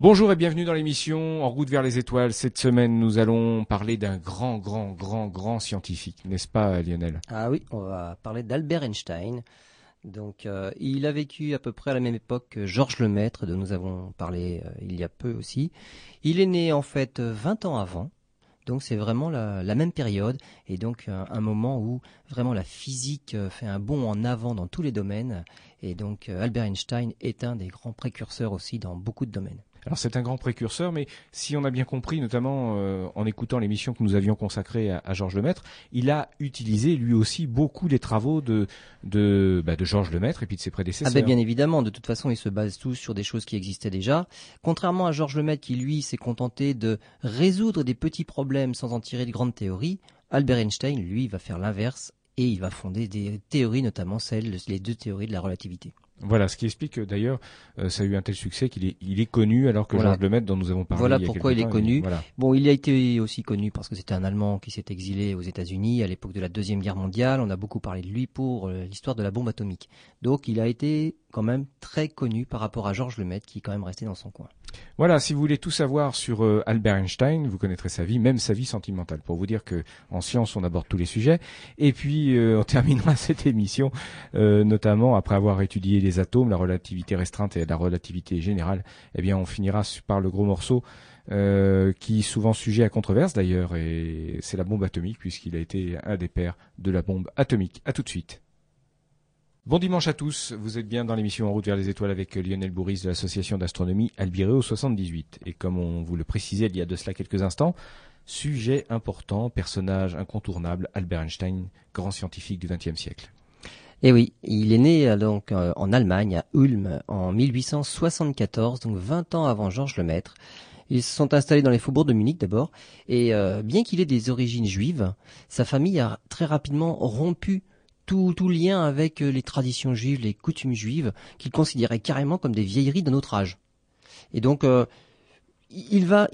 Bonjour et bienvenue dans l'émission En route vers les étoiles. Cette semaine, nous allons parler d'un grand, grand, grand, grand scientifique, n'est-ce pas Lionel? Ah oui, on va parler d'Albert Einstein. Donc, euh, il a vécu à peu près à la même époque que Georges Lemaître, dont nous avons parlé euh, il y a peu aussi. Il est né en fait 20 ans avant. Donc c'est vraiment la, même période et donc un, un, moment où vraiment la physique euh, fait un bond en avant dans tous les domaines et donc Albert Einstein est un des grands précurseurs aussi dans beaucoup de domaines. Alors c'est un grand précurseur, mais si on a bien compris, notamment euh, en écoutant l'émission que nous avions consacrée à, Georges Lemaître, il a utilisé lui aussi beaucoup des travaux de de, bah, de Georges Lemaître et puis de ses prédécesseurs. Ah ben bien évidemment, de toute façon, ils se basent tous sur des choses qui existaient déjà. Contrairement à Georges Lemaître qui lui s'est contenté de résoudre des petits problèmes sans en tirer de grandes théories, Albert Einstein lui va faire l'inverse et il va fonder des théories, notamment celles, les deux théories de la relativité. Voilà, ce qui explique que d'ailleurs euh, ça a eu un tel succès qu'il est, il est connu alors que Georges Lemaitre dont nous avons parlé. Voilà pourquoi il est connu. Bon, il a été aussi connu parce que c'était un Allemand qui s'est exilé aux États-Unis à l'époque de la deuxième guerre mondiale. On a beaucoup parlé de lui pour euh, l'histoire de la bombe atomique. Donc il a été quand même très connu par rapport à Georges Lemaitre qui est quand même resté dans son coin. Voilà, si vous voulez tout savoir sur euh, Albert Einstein, vous connaîtrez sa vie, même sa vie sentimentale, pour vous dire que en science on aborde tous les sujets. Et puis on terminera cette émission, notamment après avoir étudié les atomes, la relativité restreinte et la relativité générale, eh bien on finira par le gros morceau euh, qui est souvent sujet à controverse d'ailleurs, et c'est la bombe atomique puisqu'il a été un des pères de la bombe atomique. À tout de suite. Bon dimanche à tous, vous êtes bien dans l'émission En route vers les étoiles avec Lionel Bourris de l'association d'astronomie Albireo 78. Et comme on vous le précisait il y a de cela quelques instants, sujet important, personnage incontournable, Albert Einstein, grand scientifique du XXe siècle. Eh oui, il est né euh, donc euh, en Allemagne, à Ulm, en 1874, donc 20 ans avant Georges Lemaître. Ils se sont installés dans les faubourgs de Munich d'abord, et euh, bien qu'il ait des origines juives, sa famille a très rapidement rompu tout, tout lien avec les traditions juives, les coutumes juives, qu'il considérait carrément comme des vieilleries d'un autre âge. Et donc, il va,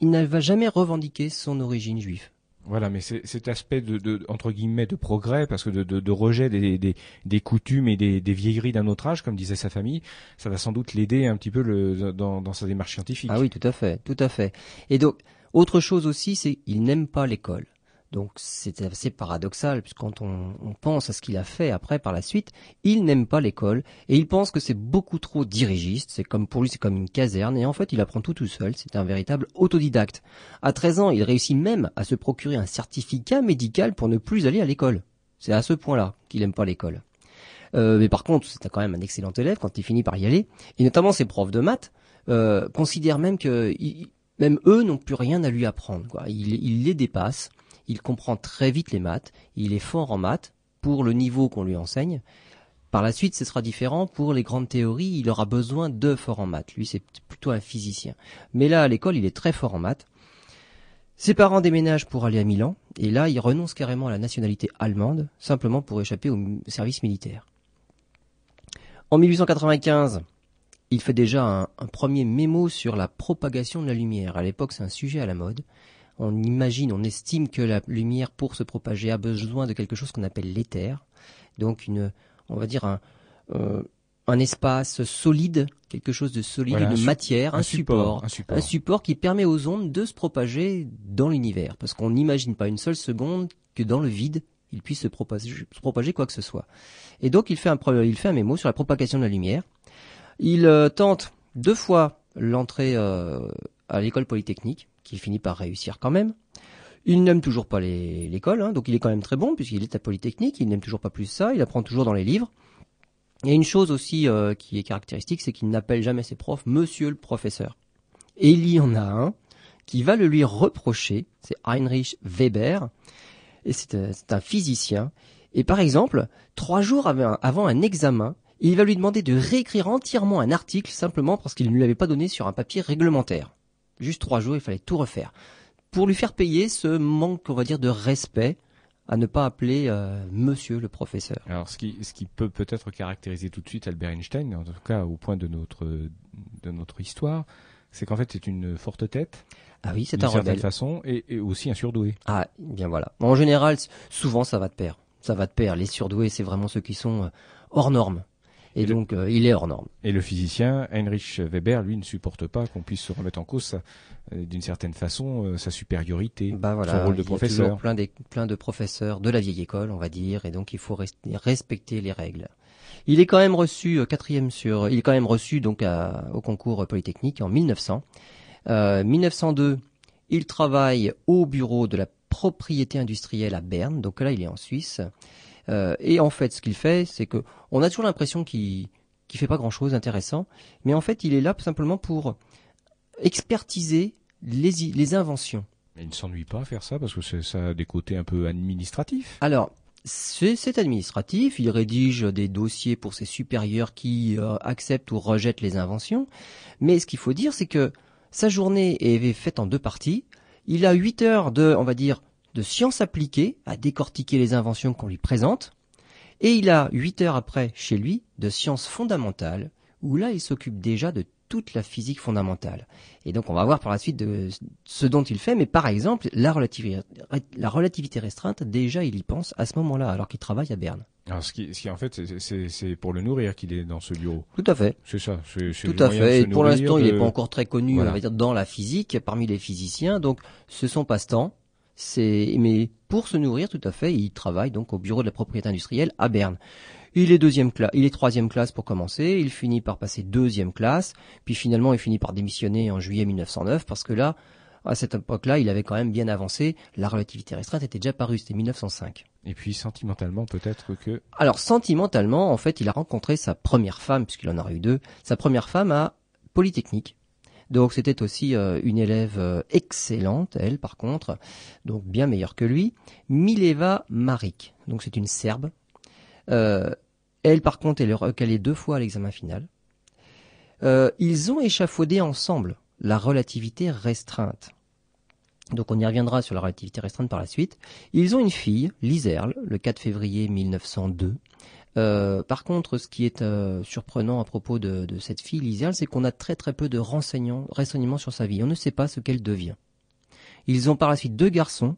il ne va jamais revendiquer son origine juive. Voilà, mais cet aspect de, entre guillemets de progrès, parce que de, rejet des, coutumes et des, vieilleries d'un autre âge, comme disait sa famille, ça va sans doute l'aider un petit peu le, dans, dans sa démarche scientifique. Ah oui, tout à fait, tout à fait. Et donc, autre chose aussi, c'est qu'il n'aime pas l'école. Donc c'est assez paradoxal, puisque quand on, pense à ce qu'il a fait après par la suite, il n'aime pas l'école et il pense que c'est beaucoup trop dirigiste. C'est comme pour lui, c'est comme une caserne et en fait, il apprend tout tout seul. C'est un véritable autodidacte. À 13 ans, il réussit même à se procurer un certificat médical pour ne plus aller à l'école. C'est à ce point-là qu'il n'aime pas l'école. Euh, mais par contre, c'est quand même un excellent élève quand il finit par y aller. Et notamment ses profs de maths euh, considèrent même que même eux n'ont plus rien à lui apprendre. Quoi. il les dépasse il comprend très vite les maths, il est fort en maths pour le niveau qu'on lui enseigne. Par la suite, ce sera différent. Pour les grandes théories, il aura besoin de fort en maths. Lui, c'est plutôt un physicien. Mais là, à l'école, il est très fort en maths. Ses parents déménagent pour aller à Milan, et là, il renonce carrément à la nationalité allemande, simplement pour échapper au service militaire. En 1895, il fait déjà un, premier mémo sur la propagation de la lumière. À l'époque, c'est un sujet à la mode on imagine, on estime que la lumière, pour se propager, a besoin de quelque chose qu'on appelle l'éther. Donc une, on va dire un, euh, un espace solide, quelque chose de solide, une matière, un, support, un, support, qui permet aux ondes de se propager dans l'univers. Parce qu'on n'imagine pas une seule seconde que dans le vide, il puisse se propager, se propager quoi que ce soit. Et donc il fait un, il fait un mémo sur la propagation de la lumière. Il euh, tente deux fois l'entrée euh, à l'école polytechnique qu'il finit par réussir quand même. Il n'aime toujours pas l'école, hein, donc il est quand même très bon puisqu'il est à Polytechnique, il n'aime toujours pas plus ça, il apprend toujours dans les livres. Et une chose aussi euh, qui est caractéristique, c'est qu'il n'appelle jamais ses profs monsieur le professeur. Et il y en a un qui va le lui reprocher, c'est Heinrich Weber, et c'est euh, un, physicien. Et par exemple, trois jours avant un examen, il va lui demander de réécrire entièrement un article simplement parce qu'il ne lui avait pas donné sur un papier réglementaire. Juste trois jours, il fallait tout refaire. Pour lui faire payer ce manque, on va dire, de respect à ne pas appeler euh, monsieur le professeur. Alors ce qui, ce qui peut peut-être caractériser tout de suite Albert Einstein, en tout cas au point de notre, de notre histoire, c'est qu'en fait c'est une forte tête. Ah oui, c'est un rebelle. certaine façon, et, aussi un surdoué. Ah, bien voilà. En général, souvent ça va de pair. Ça va de pair. Les surdoués, c'est vraiment ceux qui sont euh, hors normes. Et, donc, euh, il est hors norme. Et le physicien Heinrich Weber, lui, ne supporte pas qu'on puisse se remettre en cause euh, d'une certaine façon euh, sa supériorité, bah voilà, son rôle de il professeur. Y a plein, des, plein de professeurs de la vieille école, on va dire, et donc il faut respecter les règles. Il est quand même reçu quatrième sur, il est quand même reçu donc à, au concours polytechnique en 1900. Euh, 1902, il travaille au bureau de la propriété industrielle à Berne, donc là il est en Suisse. Euh, et en fait, ce qu'il fait, c'est que on a toujours l'impression qu'il qu'il fait pas grand chose d'intéressant, mais en fait, il est là simplement pour expertiser les, les inventions. Mais il ne s'ennuie pas à faire ça parce que ça a des côtés un peu administratifs. Alors, c'est administratif, il rédige des dossiers pour ses supérieurs qui euh, acceptent ou rejettent les inventions, mais ce qu'il faut dire, c'est que sa journée est faite en deux parties. Il a 8 heures de, on va dire, de sciences appliquées à décortiquer les inventions qu'on lui présente. Et il a 8 heures après, chez lui, de sciences fondamentales, où là, il s'occupe déjà de toute la physique fondamentale. Et donc, on va voir par la suite de ce dont il fait, mais par exemple, la relativité, la relativité restreinte, déjà, il y pense à ce moment-là, alors qu'il travaille à Berne. Alors, ce qui, ce qui en fait, c'est pour le nourrir qu'il est dans ce bureau. Tout à fait. C'est ça. Tout à fait. Et pour l'instant, il n'est pas encore très connu, on va dire, dans la physique, parmi les physiciens. Donc, ce sont passe-temps. C'est, mais pour se nourrir, tout à fait, il travaille donc au bureau de la propriété industrielle à Berne. Il est deuxième classe, il est troisième classe pour commencer. Il finit par passer deuxième classe, puis finalement il finit par démissionner en juillet 1909 parce que là, à cette époque-là, il avait quand même bien avancé. La relativité restreinte était déjà parue, c'était 1905. Et puis sentimentalement, peut-être que. Alors sentimentalement, en fait, il a rencontré sa première femme, puisqu'il en a eu deux. Sa première femme à Polytechnique. Donc c'était aussi euh, une élève euh, excellente, elle par contre, donc bien meilleure que lui, Mileva Marik. Donc c'est une Serbe. Euh, elle par contre, elle est recalée deux fois à l'examen final. ils ont échafaudé ensemble la relativité restreinte. Donc on y reviendra sur la relativité restreinte par la suite. Ils ont une fille, Liserle, le 4 février 1902. Euh, par contre, ce qui est euh, surprenant à propos de, cette fille, Liserle, c'est qu'on a très très peu de renseignements, renseignements sur sa vie. On ne sait pas ce qu'elle devient. Ils ont par la suite deux garçons,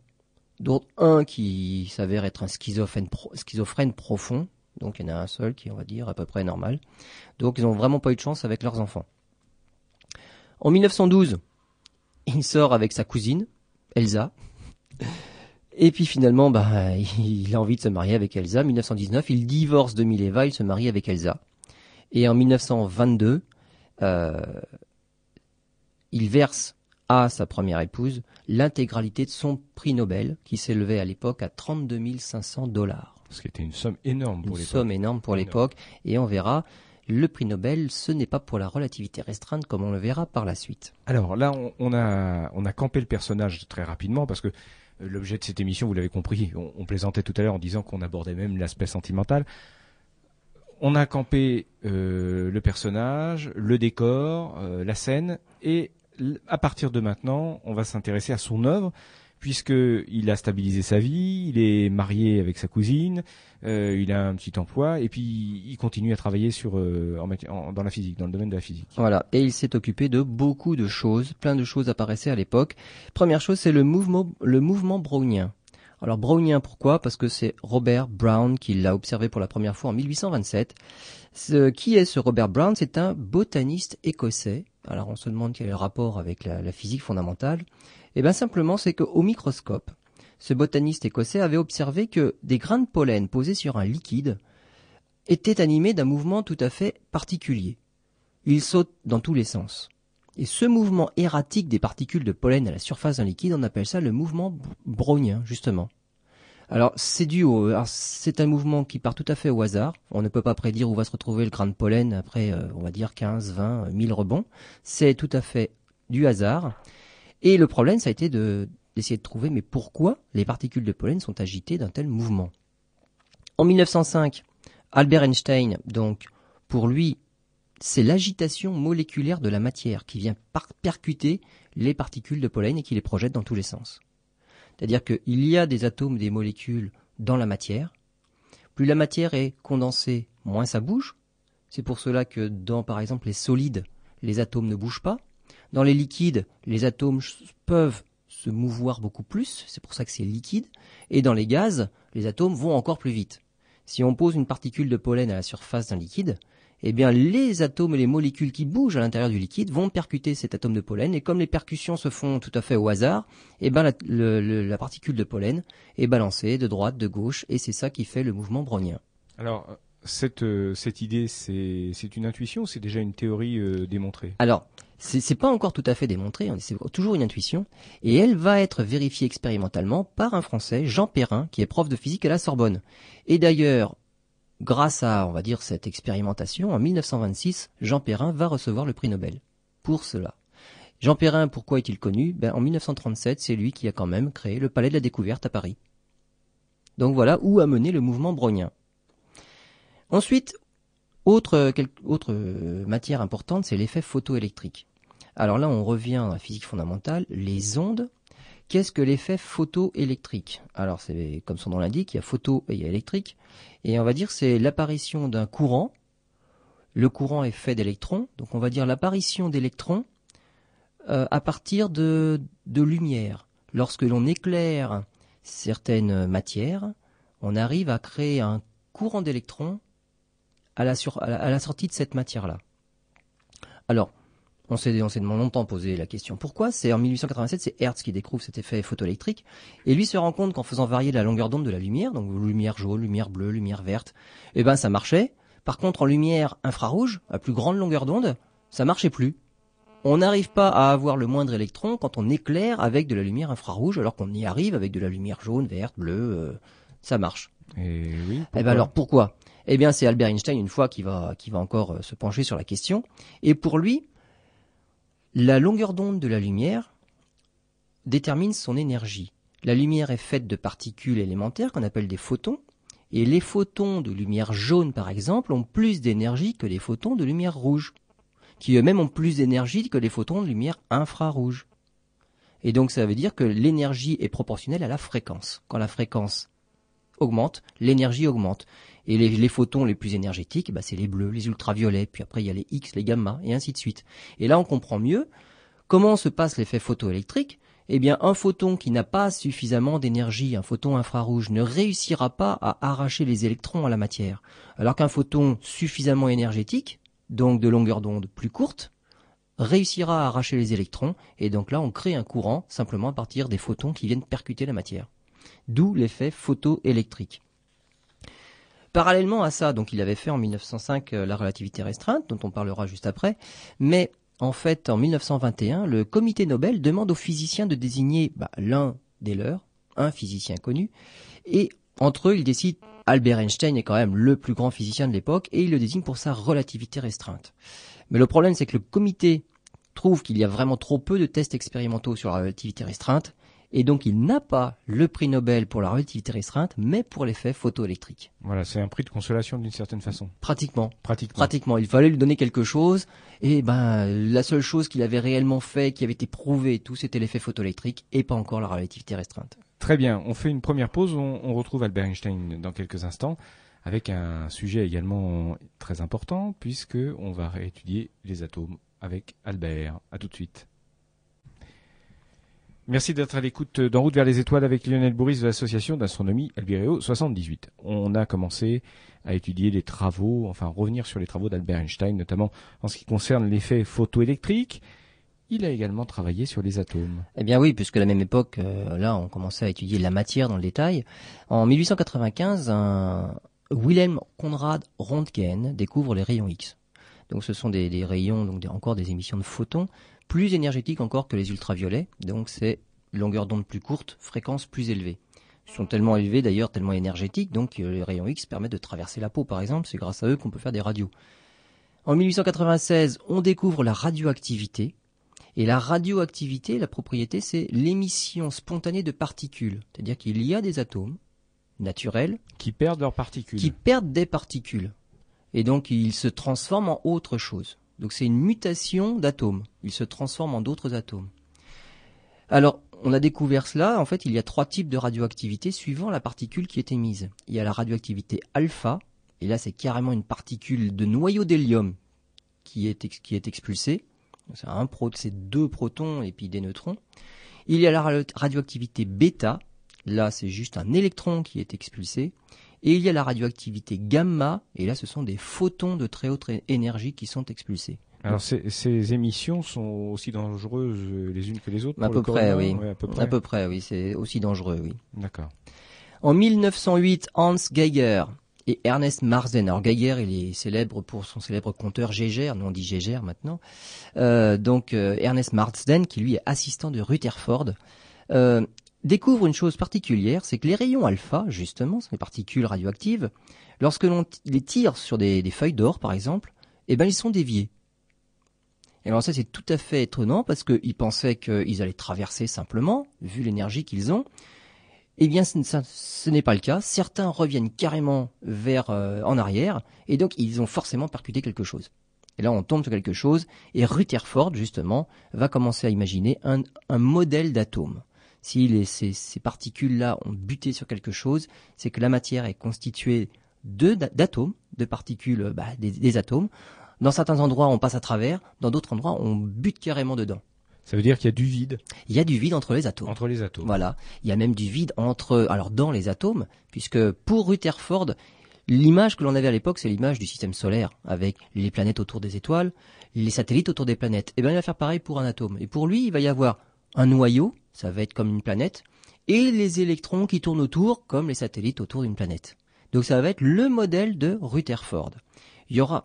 dont un qui s'avère être un schizophrène, schizophrène profond. Donc il y en a un seul qui, on va dire, à peu près normal. Donc ils n'ont vraiment pas eu de chance avec leurs enfants. En 1912, il sort avec sa cousine, Elsa. Et puis finalement, bah, il a envie de se marier avec Elsa. 1919, il divorce de Mileva, il se marie avec Elsa. Et en 1922, euh, il verse à sa première épouse l'intégralité de son prix Nobel, qui s'élevait à l'époque à 32 500 dollars. Ce qui était une somme énorme pour l'époque. Une somme énorme pour l'époque. Et on verra, le prix Nobel, ce n'est pas pour la relativité restreinte comme on le verra par la suite. Alors là, on, a, on a campé le personnage très rapidement parce que l'objet de cette émission, vous l'avez compris, on, plaisantait tout à l'heure en disant qu'on abordait même l'aspect sentimental. On a campé euh, le personnage, le décor, euh, la scène, et à partir de maintenant, on va s'intéresser à son œuvre puisqu'il a stabilisé sa vie, il est marié avec sa cousine, euh, il a un petit emploi, et puis il continue à travailler sur euh, dans la physique, dans le domaine de la physique. Voilà, et il s'est occupé de beaucoup de choses, plein de choses apparaissaient à l'époque. Première chose, c'est le mouvement, le mouvement brownien. Alors brownien, pourquoi? Parce que c'est Robert Brown qui l'a observé pour la première fois en 1827. Ce, qui est ce Robert Brown? C'est un botaniste écossais. Alors on se demande quel est le rapport avec la physique fondamentale. Eh bien simplement, c'est qu'au microscope, ce botaniste écossais avait observé que des grains de pollen posés sur un liquide étaient animés d'un mouvement tout à fait particulier. Ils sautent dans tous les sens. Et ce mouvement erratique des particules de pollen à la surface d'un liquide, on appelle ça le mouvement brownien, justement. Alors, c'est dû au, c'est un mouvement qui part tout à fait au hasard. On ne peut pas prédire où va se retrouver le grain de pollen après, euh, on va dire 15, 20, 1000 rebonds. C'est tout à fait du hasard. Et le problème, ça a été d'essayer de trouver, mais pourquoi les particules de pollen sont agitées d'un tel mouvement? En 1905, Albert Einstein, donc, pour lui, c'est l'agitation moléculaire de la matière qui vient percuter les particules de pollen et qui les projette dans tous les sens. C'est-à-dire qu'il y a des atomes, des molécules dans la matière. Plus la matière est condensée, moins ça bouge. C'est pour cela que dans, par exemple, les solides, les atomes ne bougent pas. Dans les liquides, les atomes peuvent se mouvoir beaucoup plus, c'est pour ça que c'est liquide, et dans les gaz, les atomes vont encore plus vite. Si on pose une particule de pollen à la surface d'un liquide, eh bien les atomes et les molécules qui bougent à l'intérieur du liquide vont percuter cet atome de pollen et comme les percussions se font tout à fait au hasard, eh ben la, la particule de pollen est balancée de droite, de gauche et c'est ça qui fait le mouvement brownien. Alors cette, euh, cette idée, c'est une intuition c'est déjà une théorie euh, démontrée? Alors, c'est pas encore tout à fait démontré, hein, c'est toujours une intuition, et elle va être vérifiée expérimentalement par un Français, Jean Perrin, qui est prof de physique à la Sorbonne. Et d'ailleurs, grâce à, on va dire, cette expérimentation, en 1926, Jean Perrin va recevoir le prix Nobel pour cela. Jean Perrin, pourquoi est-il connu? Ben, En 1937, c'est lui qui a quand même créé le Palais de la Découverte à Paris. Donc voilà où a mené le mouvement brownien. Ensuite, autre, autre matière importante, c'est l'effet photoélectrique. Alors là, on revient à la physique fondamentale, les ondes. Qu'est-ce que l'effet photoélectrique? Alors, c'est comme son nom l'indique, il y a photo et il y a électrique. Et on va dire c'est l'apparition d'un courant. Le courant est fait d'électrons, donc on va dire l'apparition d'électrons euh, à partir de, lumière. Lorsque l'on éclaire certaines matières, on arrive à créer un courant d'électrons à à la, sortie de cette matière-là. Alors, on s'est longtemps posé la question pourquoi. C'est en 1887, c'est Hertz qui découvre cet effet photoélectrique. Et lui se rend compte qu'en faisant varier la longueur d'onde de la lumière, donc lumière jaune, lumière bleue, lumière verte, eh ben ça marchait. Par contre, en lumière infrarouge, à plus grande longueur d'onde, ça marchait plus. On n'arrive pas à avoir le moindre électron quand on éclaire avec de la lumière infrarouge, alors qu'on y arrive avec de la lumière jaune, verte, bleue, euh, ça marche. Et oui. Eh ben alors pourquoi? Eh bien, c'est Albert Einstein une fois qui va, qui va encore euh, se pencher sur la question. Et pour lui, la longueur d'onde de la lumière détermine son énergie. La lumière est faite de particules élémentaires qu'on appelle des photons, et les photons de lumière jaune, par exemple, ont plus d'énergie que les photons de lumière rouge, qui eux-mêmes ont plus d'énergie que les photons de lumière infrarouge. Et donc ça veut dire que l'énergie est proportionnelle à la fréquence. Quand la fréquence augmente, l'énergie augmente. Et les, photons les plus énergétiques, bah, c'est les bleus, les ultraviolets, puis après il y a les X, les gamma, et ainsi de suite. Et là, on comprend mieux comment se passe l'effet photoélectrique. Eh bien, un photon qui n'a pas suffisamment d'énergie, un photon infrarouge, ne réussira pas à arracher les électrons à la matière. Alors qu'un photon suffisamment énergétique, donc de longueur d'onde plus courte, réussira à arracher les électrons, et donc là on crée un courant simplement à partir des photons qui viennent percuter la matière. D'où l'effet photoélectrique. Parallèlement à ça, donc il avait fait en 1905 euh, la relativité restreinte, dont on parlera juste après, mais en fait, en 1921, le comité Nobel demande aux physiciens de désigner bah, l'un des leurs, un physicien connu, et entre eux, ils décident Albert Einstein est quand même le plus grand physicien de l'époque, et il le désigne pour sa relativité restreinte. Mais le problème, c'est que le comité trouve qu'il y a vraiment trop peu de tests expérimentaux sur la relativité restreinte, et donc il n'a pas le prix Nobel pour la relativité restreinte, mais pour l'effet photoélectrique. Voilà, c'est un prix de consolation d'une certaine façon. Pratiquement. Pratiquement. Pratiquement. Il fallait lui donner quelque chose, et ben la seule chose qu'il avait réellement fait, qui avait été prouvé, tout, c'était l'effet photoélectrique, et pas encore la relativité restreinte. Très bien. On fait une première pause. On, on retrouve Albert Einstein dans quelques instants avec un sujet également très important puisque on va réétudier les atomes avec Albert. À tout de suite. Merci d'être à l'écoute d'En route vers les étoiles avec Lionel Bourris de l'association d'astronomie Albireo 78. On a commencé à étudier les travaux, enfin revenir sur les travaux d'Albert Einstein, notamment en ce qui concerne l'effet photoélectrique. Il a également travaillé sur les atomes. Eh bien oui, puisque à la même époque, euh, là, on commençait à étudier la matière dans le détail. En 1895, un Wilhelm Conrad Röntgen découvre les rayons X. Donc ce sont des, rayons, donc encore des émissions de photons, plus énergétiques encore que les ultraviolets. Donc c'est longueur d'onde plus courte, fréquence plus élevée. Ils sont tellement élevés d'ailleurs, tellement énergétiques, donc euh, les rayons X permettent de traverser la peau par exemple, c'est grâce à eux qu'on peut faire des radios. En 1896, on découvre la radioactivité. Et la radioactivité, la propriété, c'est l'émission spontanée de particules. C'est-à-dire qu'il y a des atomes naturels qui perdent leurs particules. Qui perdent des particules et donc il se transforme en autre chose. Donc c'est une mutation d'atomes. Il se transforme en d'autres atomes. Alors, on a découvert cela. En fait, il y a trois types de radioactivité suivant la particule qui est émise. Il y a la radioactivité alpha, et là c'est carrément une particule de noyau d'hélium qui est, qui est expulsée. C'est c'est deux protons et puis des neutrons. Il y a la radioactivité bêta. Là, c'est juste un électron qui est expulsé. Et il y a la radioactivité gamma, et là ce sont des photons de très haute énergie qui sont expulsés. Alors ces, ces, émissions sont aussi dangereuses euh, les unes que les autres à peu, près, oui. à peu près, à peu près, oui. C'est aussi dangereux, oui. D'accord. En 1908, Hans Geiger et Ernest Marsden. Alors Geiger, il est célèbre pour son célèbre compteur Geiger, nous on dit Geiger maintenant. Euh, donc euh, Ernest Marsden, qui lui est assistant de Rutherford, euh, découvre une chose particulière, c'est que les rayons alpha, justement, ces particules radioactives, lorsque l'on les tire sur des, feuilles d'or, par exemple, eh ben ils sont déviés. Et alors ça c'est tout à fait étonnant parce qu'ils pensaient qu'ils allaient traverser simplement, vu l'énergie qu'ils ont. Eh bien ce, ce n'est pas le cas. Certains reviennent carrément vers euh, en arrière et donc ils ont forcément percuté quelque chose. Et là on tombe sur quelque chose et Rutherford justement va commencer à imaginer un, un modèle d'atome. Si ces, ces particules-là ont buté sur quelque chose, c'est que la matière est constituée d'atomes, de, particules, bah, des, des, atomes. Dans certains endroits, on passe à travers, dans d'autres endroits, on bute carrément dedans. Ça veut dire qu'il y a du vide. Il y a du vide entre les atomes. Entre les atomes. Voilà. Il y a même du vide entre, alors dans les atomes, puisque pour Rutherford, l'image que l'on avait à l'époque, c'est l'image du système solaire, avec les planètes autour des étoiles, les satellites autour des planètes. Et eh bien, il va faire pareil pour un atome. Et pour lui, il va y avoir un noyau, ça va être comme une planète, et les électrons qui tournent autour, comme les satellites autour d'une planète. Donc ça va être le modèle de Rutherford. Il y aura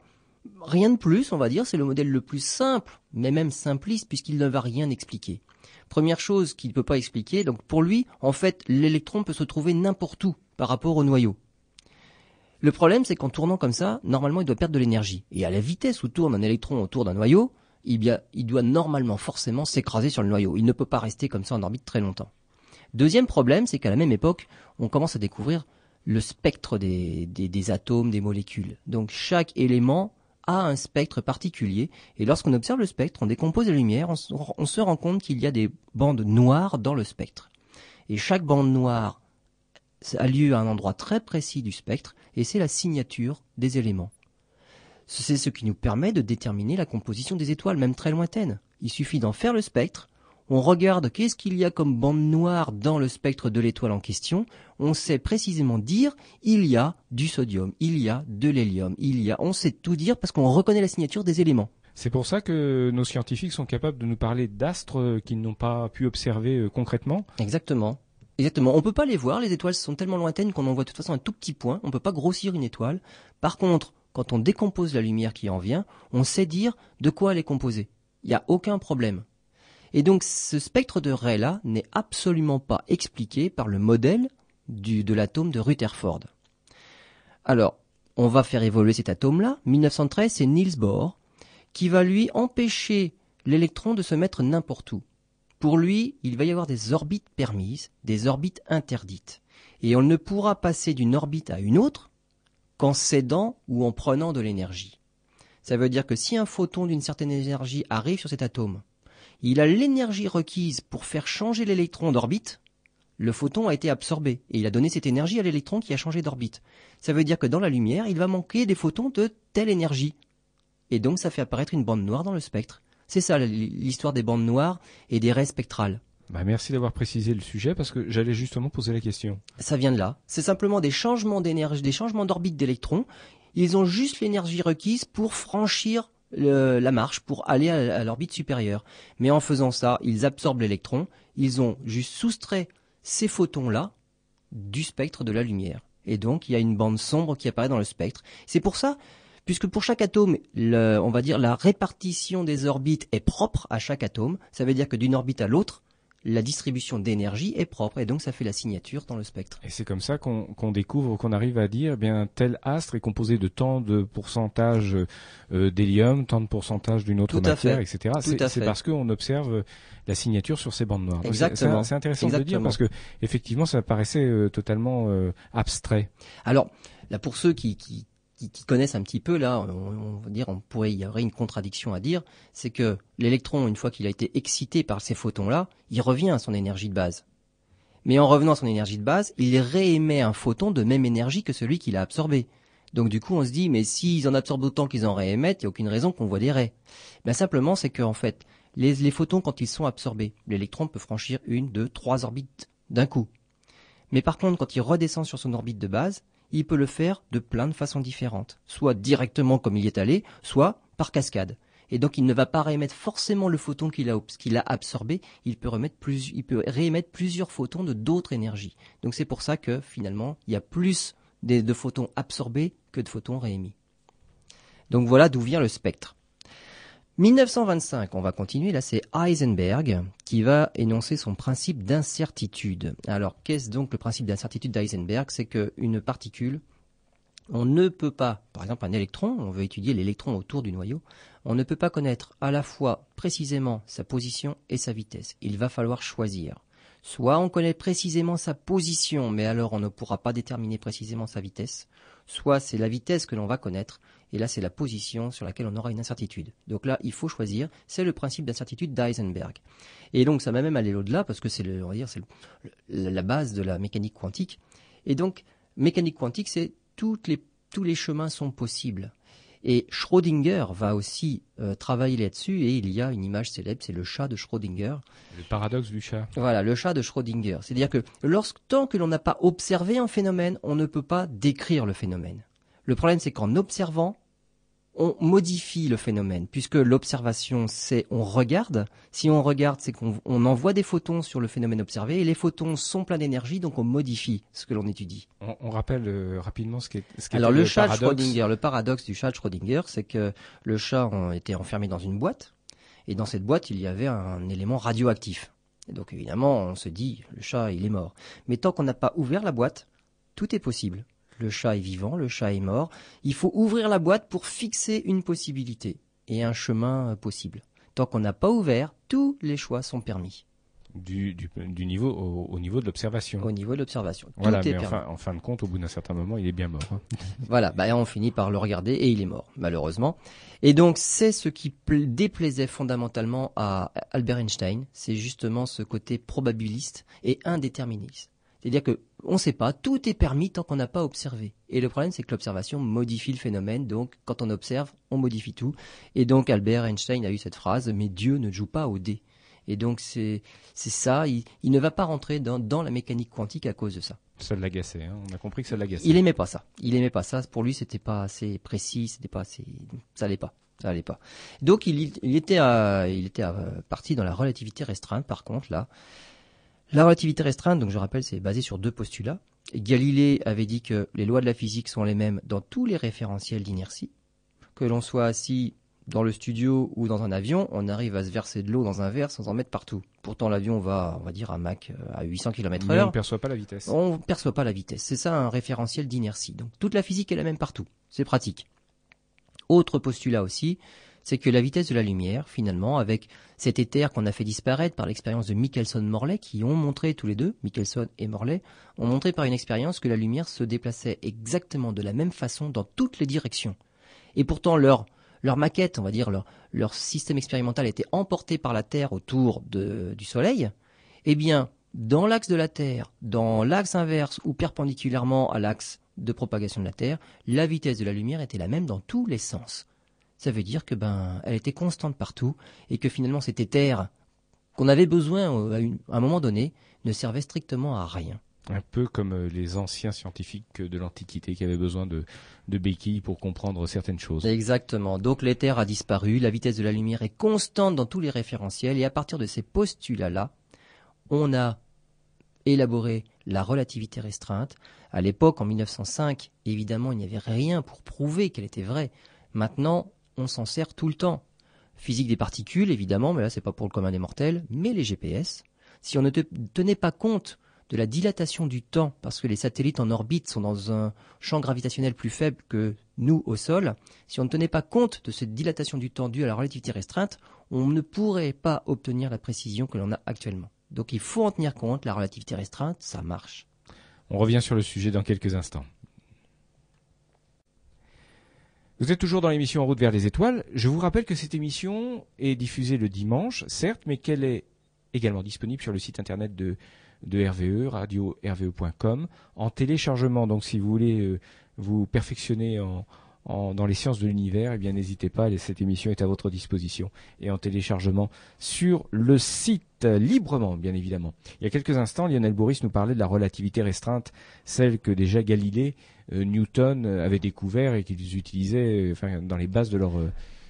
rien de plus, on va dire, c'est le modèle le plus simple, mais même simpliste, puisqu'il ne va rien expliquer. Première chose qu'il ne peut pas expliquer, donc pour lui, en fait, l'électron peut se trouver n'importe où par rapport au noyau. Le problème, c'est qu'en tournant comme ça, normalement, il doit perdre de l'énergie. Et à la vitesse où tourne un électron autour d'un noyau, il, doit normalement forcément s'écraser sur le noyau. Il ne peut pas rester comme ça en orbite très longtemps. Deuxième problème, c'est qu'à la même époque, on commence à découvrir le spectre des, atomes, des molécules. Donc chaque élément a un spectre particulier, et lorsqu'on observe le spectre, on décompose la lumière, on se rend compte qu'il y a des bandes noires dans le spectre. Et chaque bande noire a lieu à un endroit très précis du spectre, et c'est la signature des éléments. C'est ce qui nous permet de déterminer la composition des étoiles, même très lointaines. Il suffit d'en faire le spectre, on regarde qu'est-ce qu'il y a comme bande noire dans le spectre de l'étoile en question, on sait précisément dire il y a du sodium, il y a de l'hélium, il y a, on sait tout dire parce qu'on reconnaît la signature des éléments. C'est pour ça que nos scientifiques sont capables de nous parler d'astres qu'ils n'ont pas pu observer euh, concrètement. Exactement. Exactement. On peut pas les voir. Les étoiles sont tellement lointaines qu'on en voit de toute façon un tout petit point. On peut pas grossir une étoile. Par contre, quand on décompose la lumière qui en vient, on sait dire de quoi elle est composée. Il n'y a aucun problème. Et donc ce spectre de Rayleigh n'est absolument pas expliqué par le modèle de l'atome de Rutherford. Alors, on va faire évoluer cet atome-là. 1913, c'est Niels Bohr qui va lui empêcher l'électron de se mettre n'importe où. Pour lui, il va y avoir des orbites permises, des orbites interdites. Et on ne pourra passer d'une orbite à une autre qu'en cédant ou en prenant de l'énergie. Ça veut dire que si un photon d'une certaine énergie arrive sur cet atome, il a l'énergie requise pour faire changer l'électron d'orbite, le photon a été absorbé et il a donné cette énergie à l'électron qui a changé d'orbite. Ça veut dire que dans la lumière, il va manquer des photons de telle énergie. Et donc ça fait apparaître une bande noire dans le spectre. C'est ça l'histoire des bandes noires et des raies spectrales. Bah merci d'avoir précisé le sujet parce que j'allais justement poser la question. Ça vient de là. C'est simplement des changements d'énergie, des changements d'orbite d'électrons. Ils ont juste l'énergie requise pour franchir la marche, pour aller à, l'orbite supérieure. Mais en faisant ça, ils absorbent l'électron. Ils ont juste soustrait ces photons-là du spectre de la lumière. Et donc, il y a une bande sombre qui apparaît dans le spectre. C'est pour ça, puisque pour chaque atome, on va dire la répartition des orbites est propre à chaque atome. Ça veut dire que d'une orbite à l'autre, la distribution d'énergie est propre et donc ça fait la signature dans le spectre. Et c'est comme ça qu'on découvre, qu'on arrive à dire, eh bien tel astre est composé de tant de pourcentage euh, d'hélium, tant de pourcentage d'une autre matière, etc. C'est parce qu'on observe la signature sur ces bandes noires. Exactement. C'est intéressant de le dire parce que effectivement ça paraissait euh, totalement euh, abstrait. Alors là pour ceux qui, qui qui, connaissent un petit peu là, on, va dire, on pourrait, y aurait une contradiction à dire, c'est que l'électron, une fois qu'il a été excité par ces photons-là, il revient à son énergie de base. Mais en revenant à son énergie de base, il réémet un photon de même énergie que celui qu'il a absorbé. Donc du coup, on se dit, mais s'ils en absorbent autant qu'ils en réémettent, il n'y a aucune raison qu'on voit des raies. Ben simplement, c'est que en fait, les, les photons, quand ils sont absorbés, l'électron peut franchir une, deux, trois orbites d'un coup. Mais par contre, quand il redescend sur son orbite de base, il peut le faire de plein de façons différentes, soit directement comme il est allé, soit par cascade. Et donc il ne va pas réémettre forcément le photon qu'il a, absorbé, il peut, réémettre plusieurs photons de d'autres énergies. Donc c'est pour ça que finalement il y a plus de photons absorbés que de photons réémis. Donc voilà d'où vient le spectre. 1925, on va continuer, là c'est Heisenberg qui va énoncer son principe d'incertitude. Alors qu'est-ce donc le principe d'incertitude d'Heisenberg? C'est qu'une particule, on ne peut pas, par exemple un électron, on veut étudier l'électron autour du noyau, on ne peut pas connaître à la fois précisément sa position et sa vitesse. Il va falloir choisir. Soit on connaît précisément sa position, mais alors on ne pourra pas déterminer précisément sa vitesse, soit c'est la vitesse que l'on va connaître, et là c'est la position sur laquelle on aura une incertitude. Donc là, il faut choisir, c'est le principe d'incertitude d'Heisenberg. Et donc ça va même aller au-delà, parce que c'est le, c'est la base de la mécanique quantique. Et donc, mécanique quantique, c'est toutes les, tous les chemins sont possibles. Et Schrödinger va aussi euh, travailler là-dessus et il y a une image célèbre, c'est le chat de Schrödinger. Le paradoxe du chat. Voilà, le chat de Schrödinger. C'est-à-dire que lorsque, tant que l'on n'a pas observé un phénomène, on ne peut pas décrire le phénomène. Le problème, c'est qu'en observant, on modifie le phénomène, puisque l'observation, c'est on regarde. Si on regarde, c'est qu'on envoie des photons sur le phénomène observé, et les photons sont pleins d'énergie, donc on modifie ce que l'on étudie. On, rappelle euh, rapidement ce qu'est ce Alors le, chat de Schrödinger, le paradoxe du chat de Schrödinger, c'est que le chat était enfermé dans une boîte, et dans cette boîte, il y avait un élément radioactif. Et donc évidemment, on se dit, le chat, il est mort. Mais tant qu'on n'a pas ouvert la boîte, tout est possible. Le chat est vivant, le chat est mort. Il faut ouvrir la boîte pour fixer une possibilité et un chemin euh, possible. Tant qu'on n'a pas ouvert, tous les choix sont permis. Du, niveau au, niveau de l'observation. Au niveau de l'observation. Voilà, mais en fin de compte, au bout d'un certain moment, il est bien mort. Hein. voilà, bah, on finit par le regarder et il est mort, malheureusement. Et donc, c'est ce qui déplaisait fondamentalement à Albert Einstein, c'est justement ce côté probabiliste et indéterministe. C'est-à-dire que on ne sait pas, tout est permis tant qu'on n'a pas observé. Et le problème, c'est que l'observation modifie le phénomène, donc quand on observe, on modifie tout. Et donc Albert Einstein a eu cette phrase, mais Dieu ne joue pas au dé. Et donc c'est ça, il, ne va pas rentrer dans, la mécanique quantique à cause de ça. Ça l'agaçait, hein on a compris que ça l'agaçait. Il aimait pas ça. Il aimait pas ça. Pour lui, c'était pas assez précis, c'était pas assez, ça allait pas. Ça allait pas. Donc il, était, il était parti dans la relativité restreinte. Par contre, là, la relativité restreinte, donc je rappelle, c'est basé sur deux postulats. Galilée avait dit que les lois de la physique sont les mêmes dans tous les référentiels d'inertie. Que l'on soit assis dans le studio ou dans un avion, on arrive à se verser de l'eau dans un verre sans en mettre partout. Pourtant, l'avion va, on va dire, à Mach euh, à 800 km heure. on ne perçoit pas la vitesse. On ne perçoit pas la vitesse. C'est ça un référentiel d'inertie. Donc, toute la physique est la même partout. C'est pratique. Autre postulat aussi, c'est que la vitesse de la lumière, finalement, avec cet éther qu'on a fait disparaître par l'expérience de Michelson-Morley, qui ont montré tous les deux, Michelson et Morley, ont montré par une expérience que la lumière se déplaçait exactement de la même façon dans toutes les directions. Et pourtant, leur, maquette, on va dire, leur, système expérimental était emporté par la Terre autour du Soleil. Eh bien, dans l'axe de la Terre, dans l'axe inverse ou perpendiculairement à l'axe de propagation de la Terre, la vitesse de la lumière était la même dans tous les sens ça veut dire que ben elle était constante partout et que finalement cet éther qu'on avait besoin à, un moment donné ne servait strictement à rien. Un peu comme euh, les anciens scientifiques de l'Antiquité qui avaient besoin de, de béquilles pour comprendre certaines choses. Exactement. Donc l'éther a disparu, la vitesse de la lumière est constante dans tous les référentiels et à partir de ces postulats-là, on a élaboré la relativité restreinte. À l'époque, en 1905, évidemment, il n'y avait rien pour prouver qu'elle était vraie. Maintenant, on s'en sert tout le temps. Physique des particules, évidemment, mais là c'est pas pour le commun des mortels, mais les GPS. Si on ne tenait pas compte de la dilatation du temps, parce que les satellites en orbite sont dans un champ gravitationnel plus faible que nous au sol, si on ne tenait pas compte de cette dilatation du temps due à la relativité restreinte, on ne pourrait pas obtenir la précision que l'on a actuellement. Donc il faut en tenir compte, la relativité restreinte, ça marche. On revient sur le sujet dans quelques instants. Vous êtes toujours dans l'émission En route vers les étoiles. Je vous rappelle que cette émission est diffusée le dimanche, certes, mais qu'elle est également disponible sur le site internet de, RVE, radio-rve.com, en téléchargement. Donc si vous voulez euh, vous perfectionner en, dans les sciences de l'univers, eh bien n'hésitez pas, cette émission est à votre disposition et en téléchargement sur le site librement, bien évidemment. Il y a quelques instants, Lionel Boris nous parlait de la relativité restreinte, celle que déjà Galilée, euh, Newton avaient découvert et qu'ils utilisaient enfin, dans les bases de leur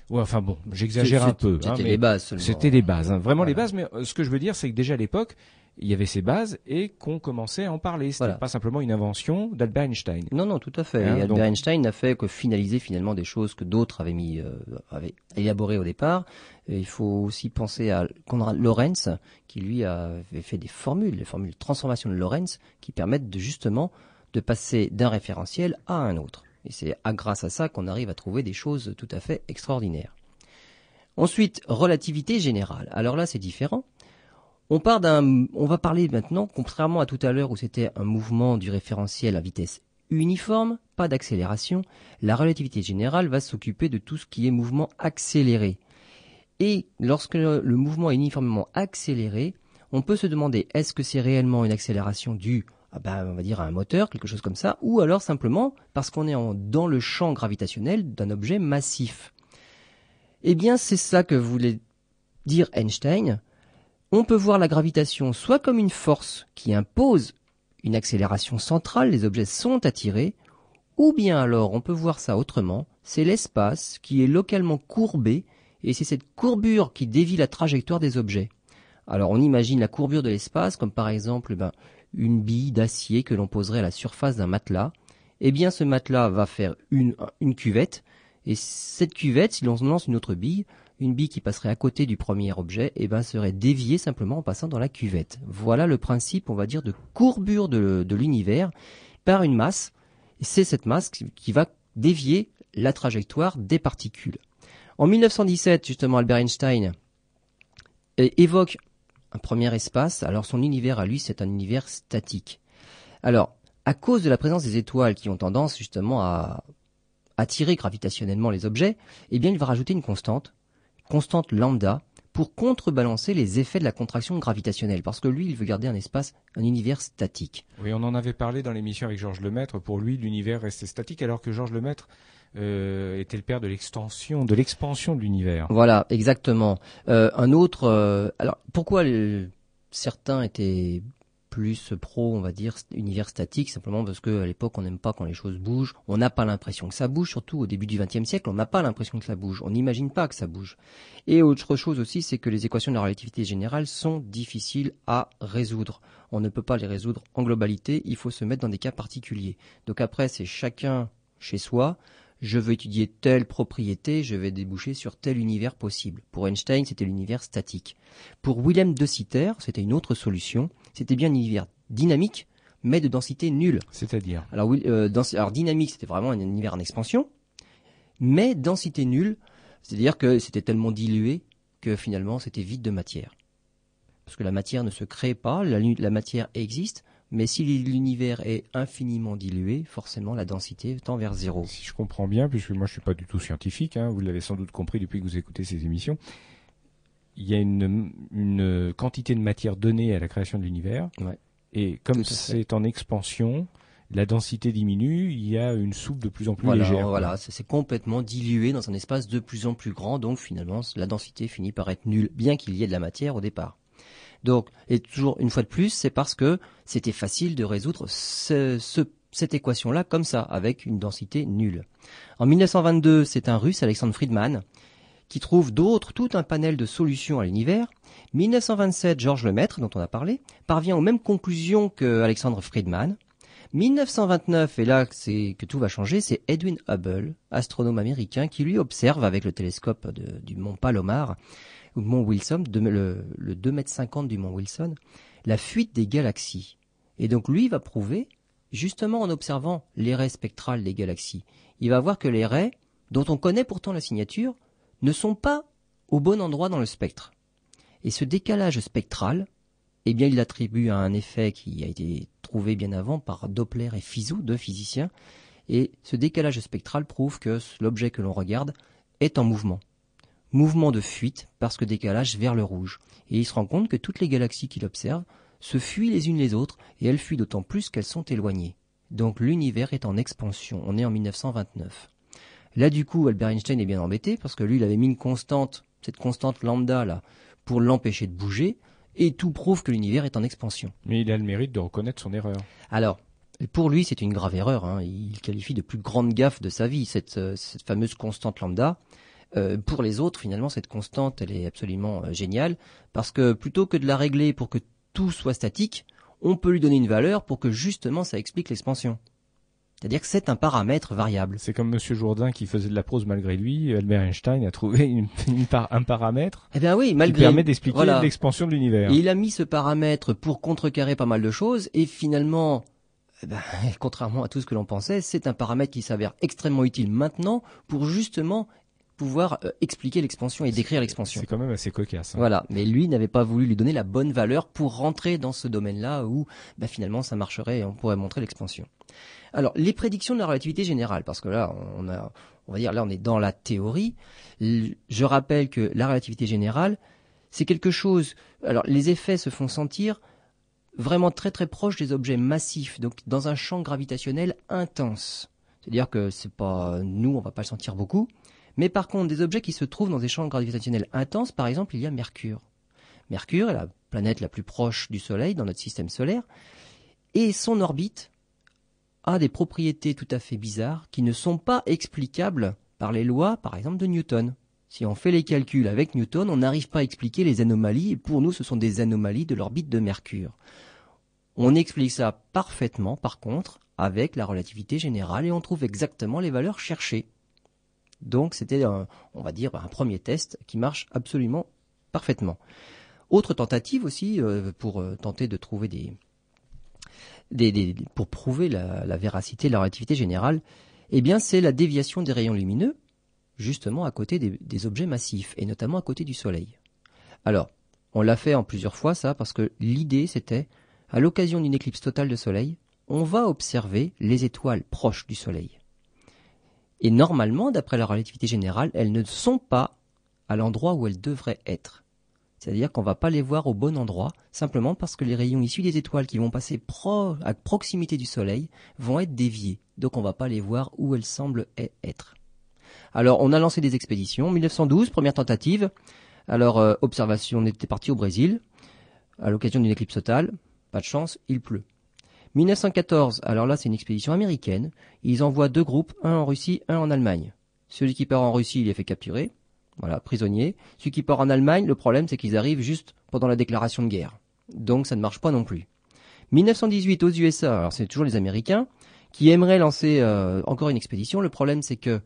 Ouais, enfin bon, j'exagère un peu. C'était hein, les bases C'était les bases, hein, vraiment les bases. Mais ce que je veux dire, c'est que déjà à l'époque, il y avait ces bases et qu'on commençait à en parler. Ce n'était pas simplement une invention d'Albert Einstein. Non, non, tout à fait. Hein, Albert Einstein n'a fait que finaliser finalement des choses que d'autres avaient mis, euh, avaient élaborées au départ. il faut aussi penser à Konrad Lorenz, qui lui avait fait des formules, les formules de transformation de Lorenz, qui permettent de justement de passer d'un référentiel à un autre. Et c'est grâce à ça qu'on arrive à trouver des choses tout à fait extraordinaires. Ensuite, relativité générale. Alors là, c'est différent. On va parler maintenant, contrairement à tout à l'heure où c'était un mouvement du référentiel à vitesse uniforme, pas d'accélération, la relativité générale va s'occuper de tout ce qui est mouvement accéléré. Et lorsque le mouvement est uniformément accéléré, on peut se demander est-ce que c'est réellement une accélération due à, ben, on va dire à un moteur, quelque chose comme ça, ou alors simplement parce qu'on est dans le champ gravitationnel d'un objet massif? Eh bien, c'est ça que voulait dire Einstein on peut voir la gravitation soit comme une force qui impose une accélération centrale, les objets sont attirés, ou bien alors on peut voir ça autrement, c'est l'espace qui est localement courbé, et c'est cette courbure qui dévie la trajectoire des objets. Alors on imagine la courbure de l'espace comme par exemple ben, une bille d'acier que l'on poserait à la surface d'un matelas. Eh bien ce matelas va faire une, une cuvette, et cette cuvette, si l'on lance une autre bille, une bille qui passerait à côté du premier objet eh ben, serait déviée simplement en passant dans la cuvette. Voilà le principe, on va dire, de courbure de, l'univers par une masse. C'est cette masse qui va dévier la trajectoire des particules. En 1917, justement, Albert Einstein évoque un premier espace. Alors son univers à lui, c'est un univers statique. Alors, à cause de la présence des étoiles qui ont tendance justement à attirer gravitationnellement les objets, eh bien il va rajouter une constante constante lambda pour contrebalancer les effets de la contraction gravitationnelle, parce que lui, il veut garder un espace, un univers statique. Oui, on en avait parlé dans l'émission avec Georges Lemaître. Pour lui, l'univers restait statique, alors que Georges Lemaître euh, était le père de l'extension, de l'expansion de l'univers. Voilà, exactement. Euh, un autre. Euh, alors, pourquoi certains étaient plus pro, on va dire, univers statique, simplement parce qu'à l'époque, on n'aime pas quand les choses bougent. On n'a pas l'impression que ça bouge, surtout au début du XXe siècle, on n'a pas l'impression que ça bouge. On n'imagine pas que ça bouge. Et autre chose aussi, c'est que les équations de la relativité générale sont difficiles à résoudre. On ne peut pas les résoudre en globalité, il faut se mettre dans des cas particuliers. Donc après, c'est chacun chez soi je veux étudier telle propriété, je vais déboucher sur tel univers possible. Pour Einstein, c'était l'univers statique. Pour Willem de Sitter, c'était une autre solution. C'était bien un univers dynamique, mais de densité nulle. C'est-à-dire alors, euh, alors, dynamique, c'était vraiment un univers en expansion, mais densité nulle, c'est-à-dire que c'était tellement dilué que finalement c'était vide de matière. Parce que la matière ne se crée pas, la matière existe, mais si l'univers est infiniment dilué, forcément la densité tend vers zéro. Si je comprends bien, puisque moi je suis pas du tout scientifique, hein, vous l'avez sans doute compris depuis que vous écoutez ces émissions, il y a une, quantité de matière donnée à la création de l'univers, et comme c'est en expansion, la densité diminue, il y a une soupe de plus en plus légère. Voilà, c'est complètement dilué dans un espace de plus en plus grand, donc finalement la densité finit par être nulle, bien qu'il y ait de la matière au départ. Donc, et toujours une fois de plus, c'est parce que c'était facile de résoudre cette équation-là comme ça, avec une densité nulle. En 1922, c'est un Russe, Alexandre Friedman, qui trouve d'autres, tout un panel de solutions à l'univers. 1927, Georges Lemaître, dont on a parlé, parvient aux mêmes conclusions que Alexandre Friedman. 1929, et là c'est que tout va changer, c'est Edwin Hubble, astronome américain, qui lui observe avec le télescope du mont Palomar ou mont Wilson, le, le 2 mètres 50 du mont Wilson, la fuite des galaxies. Et donc lui va prouver, justement en observant les raies spectrales des galaxies, il va voir que les raies, dont on connaît pourtant la signature, ne sont pas au bon endroit dans le spectre. Et ce décalage spectral, eh bien, il l'attribue à un effet qui a été trouvé bien avant par Doppler et Fizeau, deux physiciens, et ce décalage spectral prouve que l'objet que l'on regarde est en mouvement mouvement de fuite parce que décalage vers le rouge. Et il se rend compte que toutes les galaxies qu'il observe se fuient les unes les autres et elles fuient d'autant plus qu'elles sont éloignées. Donc l'univers est en expansion. On est en 1929. Là, du coup, Albert Einstein est bien embêté parce que lui, il avait mis une constante, cette constante lambda là, pour l'empêcher de bouger, et tout prouve que l'univers est en expansion. Mais il a le mérite de reconnaître son erreur. Alors, pour lui, c'est une grave erreur. Hein. Il qualifie de plus grande gaffe de sa vie cette, euh, cette fameuse constante lambda. Euh, pour les autres, finalement, cette constante, elle est absolument euh, géniale parce que plutôt que de la régler pour que tout soit statique, on peut lui donner une valeur pour que justement ça explique l'expansion. C'est-à-dire que c'est un paramètre variable. C'est comme Monsieur Jourdain qui faisait de la prose malgré lui. Albert Einstein a trouvé une, un paramètre eh bien oui, malgré, qui permet d'expliquer l'expansion de l'univers. Il a mis ce paramètre pour contrecarrer pas mal de choses et finalement, eh ben, contrairement à tout ce que l'on pensait, c'est un paramètre qui s'avère extrêmement utile maintenant pour justement pouvoir euh, expliquer l'expansion et décrire l'expansion. C'est quand même assez cocasse. Hein. Voilà, mais lui n'avait pas voulu lui donner la bonne valeur pour rentrer dans ce domaine-là où bah, finalement ça marcherait et on pourrait montrer l'expansion. Alors, les prédictions de la relativité générale, parce que là, on va dire, là, on est dans la théorie. Je rappelle que la relativité générale, c'est quelque chose. Alors, les effets se font sentir vraiment très très proches des objets massifs, donc dans un champ gravitationnel intense. C'est-à-dire que c'est pas nous, on va pas le sentir beaucoup, mais par contre, des objets qui se trouvent dans des champs gravitationnels intenses, par exemple, il y a Mercure. Mercure est la planète la plus proche du Soleil dans notre système solaire, et son orbite a des propriétés tout à fait bizarres qui ne sont pas explicables par les lois, par exemple, de Newton. Si on fait les calculs avec Newton, on n'arrive pas à expliquer les anomalies, et pour nous, ce sont des anomalies de l'orbite de Mercure. On explique ça parfaitement, par contre, avec la relativité générale, et on trouve exactement les valeurs cherchées. Donc c'était, on va dire, un premier test qui marche absolument parfaitement. Autre tentative aussi euh, pour euh, tenter de trouver des, pour prouver la, véracité de la relativité générale, eh bien c'est la déviation des rayons lumineux, justement à côté des, des objets massifs, et notamment à côté du Soleil. Alors, on l'a fait en plusieurs fois ça, parce que l'idée c'était, à l'occasion d'une éclipse totale de Soleil, on va observer les étoiles proches du Soleil. Et normalement, d'après la relativité générale, elles ne sont pas à l'endroit où elles devraient être. C'est-à-dire qu'on ne va pas les voir au bon endroit, simplement parce que les rayons issus des étoiles qui vont passer à proximité du Soleil vont être déviés. Donc on ne va pas les voir où elles semblent e-, être. Alors on a lancé des expéditions. 1912, première tentative. Alors euh, observation, on était parti au Brésil, à l'occasion d'une éclipse totale. Pas de chance, il pleut. 1914, alors là c'est une expédition américaine, ils envoient deux groupes, un en Russie, un en Allemagne. Celui qui part en Russie, il est fait capturer, voilà, prisonnier. Celui qui part en Allemagne, le problème c'est qu'ils arrivent juste pendant la déclaration de guerre. Donc ça ne marche pas non plus. 1918 aux USA, alors c'est toujours les Américains, qui aimeraient lancer euh, encore une expédition. Le problème c'est que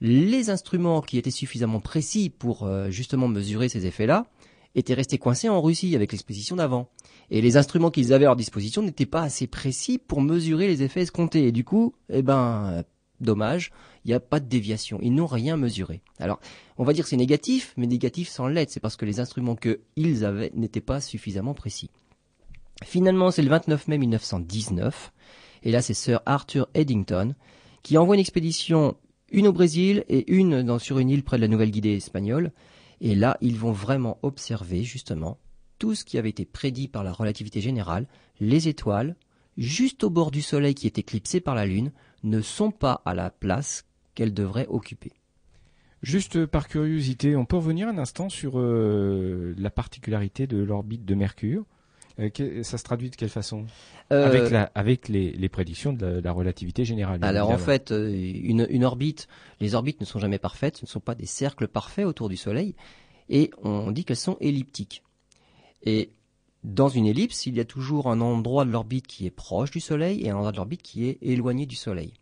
les instruments qui étaient suffisamment précis pour euh, justement mesurer ces effets-là étaient restés coincés en Russie avec l'expédition d'avant. Et les instruments qu'ils avaient à leur disposition n'étaient pas assez précis pour mesurer les effets escomptés. Et du coup, eh ben, dommage, il n'y a pas de déviation. Ils n'ont rien mesuré. Alors, on va dire c'est négatif, mais négatif sans l'être. C'est parce que les instruments qu'ils avaient n'étaient pas suffisamment précis. Finalement, c'est le 29 mai 1919. Et là, c'est Sir Arthur Eddington qui envoie une expédition, une au Brésil et une sur une île près de la Nouvelle-Guinée espagnole. Et là, ils vont vraiment observer, justement, tout ce qui avait été prédit par la relativité générale, les étoiles, juste au bord du Soleil qui est éclipsé par la Lune, ne sont pas à la place qu'elles devraient occuper. Juste par curiosité, on peut revenir un instant sur euh, la particularité de l'orbite de Mercure. Euh, ça se traduit de quelle façon? Euh, Avec, les, prédictions de la, relativité générale. Alors en fait, une, orbite, les orbites ne sont jamais parfaites, ce ne sont pas des cercles parfaits autour du Soleil, et on dit qu'elles sont elliptiques. Et dans une ellipse, il y a toujours un endroit de l'orbite qui est proche du Soleil et un endroit de l'orbite qui est éloigné du Soleil.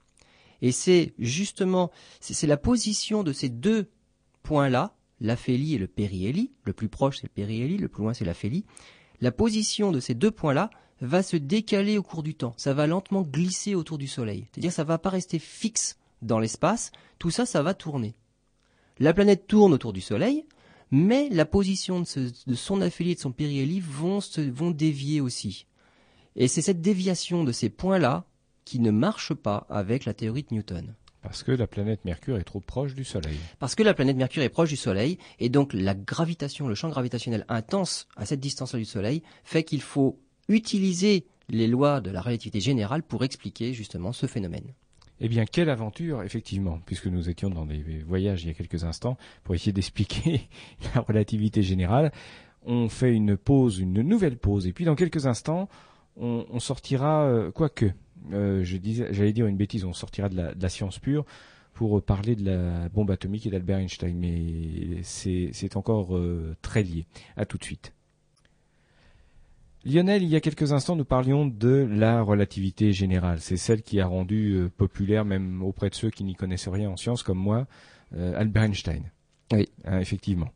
Et c'est justement, c'est la position de ces deux points-là, l'aphélie et le périhélie, le plus proche c'est le périhélie, le plus loin c'est l'aphélie, la position de ces deux points-là va se décaler au cours du temps, ça va lentement glisser autour du Soleil. C'est-à-dire ça va pas rester fixe dans l'espace, tout ça, ça va tourner. La planète tourne autour du Soleil, mais la position de, son affilié et de son périhélie vont, vont dévier aussi. Et c'est cette déviation de ces points-là qui ne marche pas avec la théorie de Newton. Parce que la planète Mercure est trop proche du Soleil. Parce que la planète Mercure est proche du Soleil, et donc la gravitation, le champ gravitationnel intense à cette distance-là du Soleil, fait qu'il faut utiliser les lois de la relativité générale pour expliquer justement ce phénomène. Eh bien, quelle aventure, effectivement, puisque nous étions dans des voyages il y a quelques instants pour essayer d'expliquer la relativité générale. On fait une pause, une nouvelle pause, et puis dans quelques instants, on, sortira, euh, quoique, euh, je disais, j'allais dire une bêtise, on sortira de la, science pure pour parler de la bombe atomique et d'Albert Einstein, mais c'est encore euh, très lié. À tout de suite. Lionel, il y a quelques instants, nous parlions de la relativité générale. C'est celle qui a rendu euh, populaire, même auprès de ceux qui n'y connaissent rien en sciences comme moi, euh, Albert Einstein. Oui. Hein, effectivement.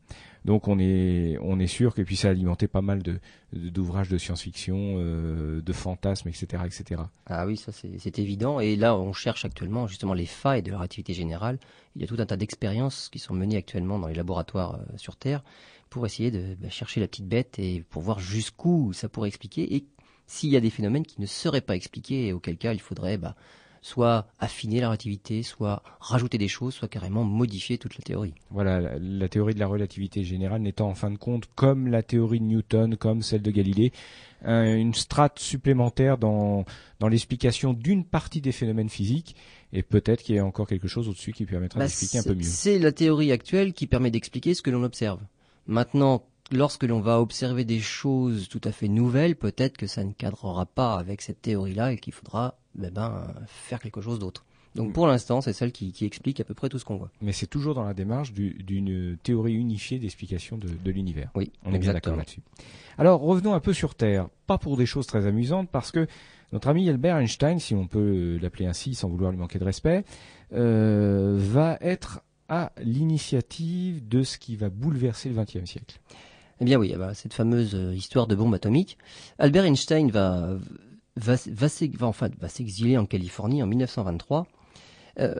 Donc on est on est sûr que puis ça a alimenté pas mal de d'ouvrages de, science-fiction, euh, de fantasmes, etc., etc. Ah oui, ça c'est évident. Et là, on cherche actuellement justement les failles de la relativité générale. Il y a tout un tas d'expériences qui sont menées actuellement dans les laboratoires sur Terre pour essayer de bah, chercher la petite bête et pour voir jusqu'où ça pourrait expliquer et s'il y a des phénomènes qui ne seraient pas expliqués et auquel cas il faudrait bah, soit affiner la relativité, soit rajouter des choses, soit carrément modifier toute la théorie. Voilà, la, théorie de la relativité générale n'étant en fin de compte, comme la théorie de Newton, comme celle de Galilée, une strate supplémentaire dans, dans l'explication d'une partie des phénomènes physiques, et peut-être qu'il y a encore quelque chose au-dessus qui permettra bah, d'expliquer un peu mieux. C'est la théorie actuelle qui permet d'expliquer ce que l'on observe. Maintenant, lorsque l'on va observer des choses tout à fait nouvelles, peut-être que ça ne cadrera pas avec cette théorie-là et qu'il faudra eh ben, faire quelque chose d'autre. Donc pour l'instant, c'est celle qui, explique à peu près tout ce qu'on voit. Mais c'est toujours dans la démarche d'une théorie unifiée d'explication de, l'univers. Oui, on est bien d'accord là-dessus. Alors revenons un peu sur Terre, pas pour des choses très amusantes, parce que notre ami Albert Einstein, si on peut l'appeler ainsi sans vouloir lui manquer de respect, euh, va être à l'initiative de ce qui va bouleverser le XXe siècle. Eh bien oui, eh ben, cette fameuse euh, histoire de bombe atomique. Albert Einstein va, va, s'exiler en Californie en 1923, euh,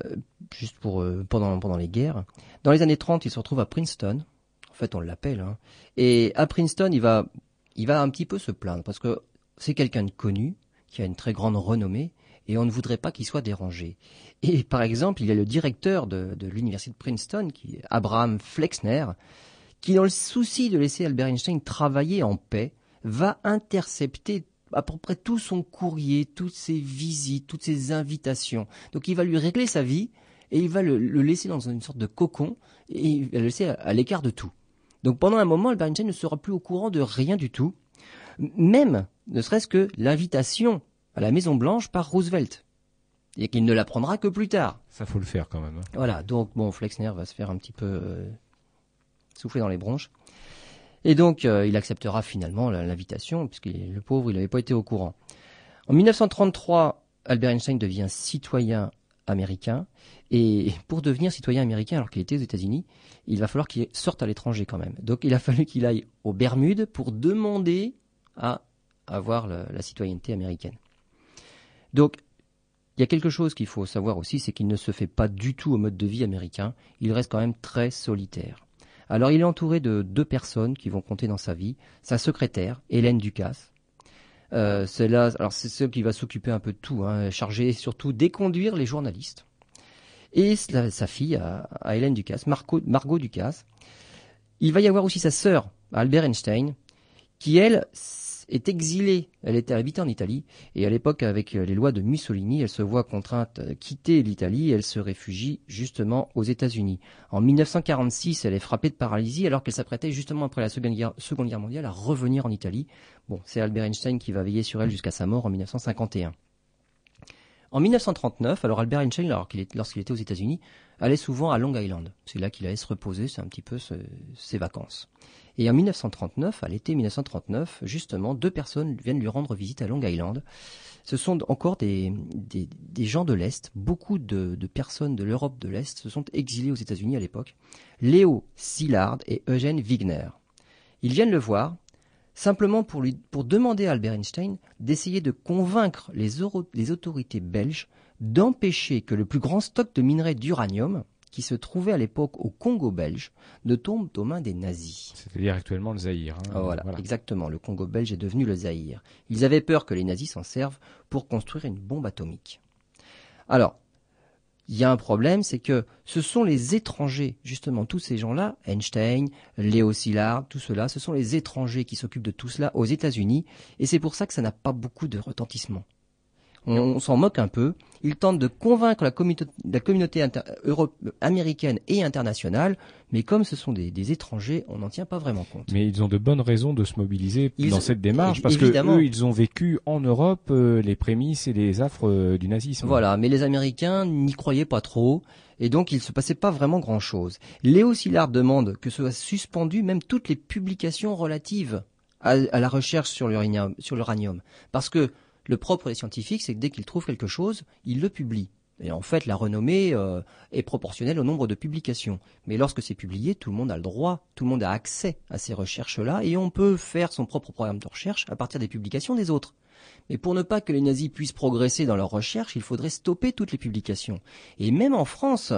juste pour, euh, pendant, pendant les guerres. Dans les années 30, il se retrouve à Princeton. En fait, on l'appelle. Hein. Et à Princeton, il va, il va un petit peu se plaindre parce que c'est quelqu'un de connu, qui a une très grande renommée, et on ne voudrait pas qu'il soit dérangé. Et par exemple, il y a le directeur de, l'université de Princeton, qui Abraham Flexner, qui, dans le souci de laisser Albert Einstein travailler en paix, va intercepter à peu près tout son courrier, toutes ses visites, toutes ses invitations. Donc il va lui régler sa vie et il va le, laisser dans une sorte de cocon et il va le laisser à l'écart de tout. Donc pendant un moment, Albert Einstein ne sera plus au courant de rien du tout, même ne serait-ce que l'invitation à la Maison Blanche par Roosevelt. Et qu'il ne l'apprendra que plus tard. Ça faut le faire quand même. Hein. Voilà, donc bon, Flexner va se faire un petit peu euh, souffler dans les bronches. Et donc, euh, il acceptera finalement l'invitation, puisque le pauvre, il n'avait pas été au courant. En 1933, Albert Einstein devient citoyen américain. Et pour devenir citoyen américain, alors qu'il était aux États-Unis, il va falloir qu'il sorte à l'étranger quand même. Donc, il a fallu qu'il aille aux Bermudes pour demander à avoir la citoyenneté américaine. Donc, il y a quelque chose qu'il faut savoir aussi, c'est qu'il ne se fait pas du tout au mode de vie américain. Il reste quand même très solitaire. Alors, il est entouré de deux personnes qui vont compter dans sa vie. Sa secrétaire, Hélène Ducasse. Euh, alors c'est celle qui va s'occuper un peu de tout, hein, chargée surtout d'éconduire les journalistes. Et sa fille, à, Hélène Ducasse, Margot Ducasse. Il va y avoir aussi sa sœur, Albert Einstein, qui elle est exilée. Elle était habitée en Italie et à l'époque, avec euh, les lois de Mussolini, elle se voit contrainte de quitter l'Italie elle se réfugie justement aux États-Unis. En 1946, elle est frappée de paralysie alors qu'elle s'apprêtait justement après la seconde guerre, seconde guerre mondiale à revenir en Italie. Bon, c'est Albert Einstein qui va veiller sur elle jusqu'à sa mort en 1951. En 1939, alors Albert Einstein, lorsqu'il était aux États-Unis, allait souvent à Long Island. C'est là qu'il allait se reposer, c'est un petit peu ses vacances. Et en 1939, à l'été 1939, justement, deux personnes viennent lui rendre visite à Long Island. Ce sont encore des, gens de l'Est. Beaucoup de, personnes de l'Europe de l'Est se sont exilées aux États-Unis à l'époque. Léo Szilard et Eugène Wigner. Ils viennent le voir simplement pour, lui, pour demander à Albert Einstein d'essayer de convaincre les, les autorités belges d'empêcher que le plus grand stock de minerais d'uranium, qui se trouvait à l'époque au Congo belge ne tombe aux mains des nazis. C'est-à-dire actuellement le Zaïre. Hein. voilà, exactement. Le Congo belge est devenu le Zaïre. Ils avaient peur que les nazis s'en servent pour construire une bombe atomique. Alors, il y a un problème, c'est que ce sont les étrangers, justement, tous ces gens-là, Einstein, Léo Szilard, tout cela, ce sont les étrangers qui s'occupent de tout cela aux États-Unis, et c'est pour ça que ça n'a pas beaucoup de retentissement. On, s'en moque un peu. Il tente de convaincre la, communauté, américaine et internationale, mais comme ce sont des, étrangers, on n'en tient pas vraiment compte. Mais ils ont de bonnes raisons de se mobiliser dans cette démarche, parce que eux, ils ont vécu en Europe euh, les prémices et les affres euh, du nazisme. Voilà, mais les Américains n'y croyaient pas trop et donc il ne se passait pas vraiment grand-chose. Léo Szilard demande que soient suspendues même toutes les publications relatives à, la recherche sur l'uranium, parce que le propre des scientifiques, c'est que dès qu'ils trouvent quelque chose, ils le publient. Et en fait, la renommée euh, est proportionnelle au nombre de publications. Mais lorsque c'est publié, tout le monde a le droit, tout le monde a accès à ces recherches-là, et on peut faire son propre programme de recherche à partir des publications des autres. Mais pour ne pas que les nazis puissent progresser dans leurs recherches, il faudrait stopper toutes les publications. Et même en France,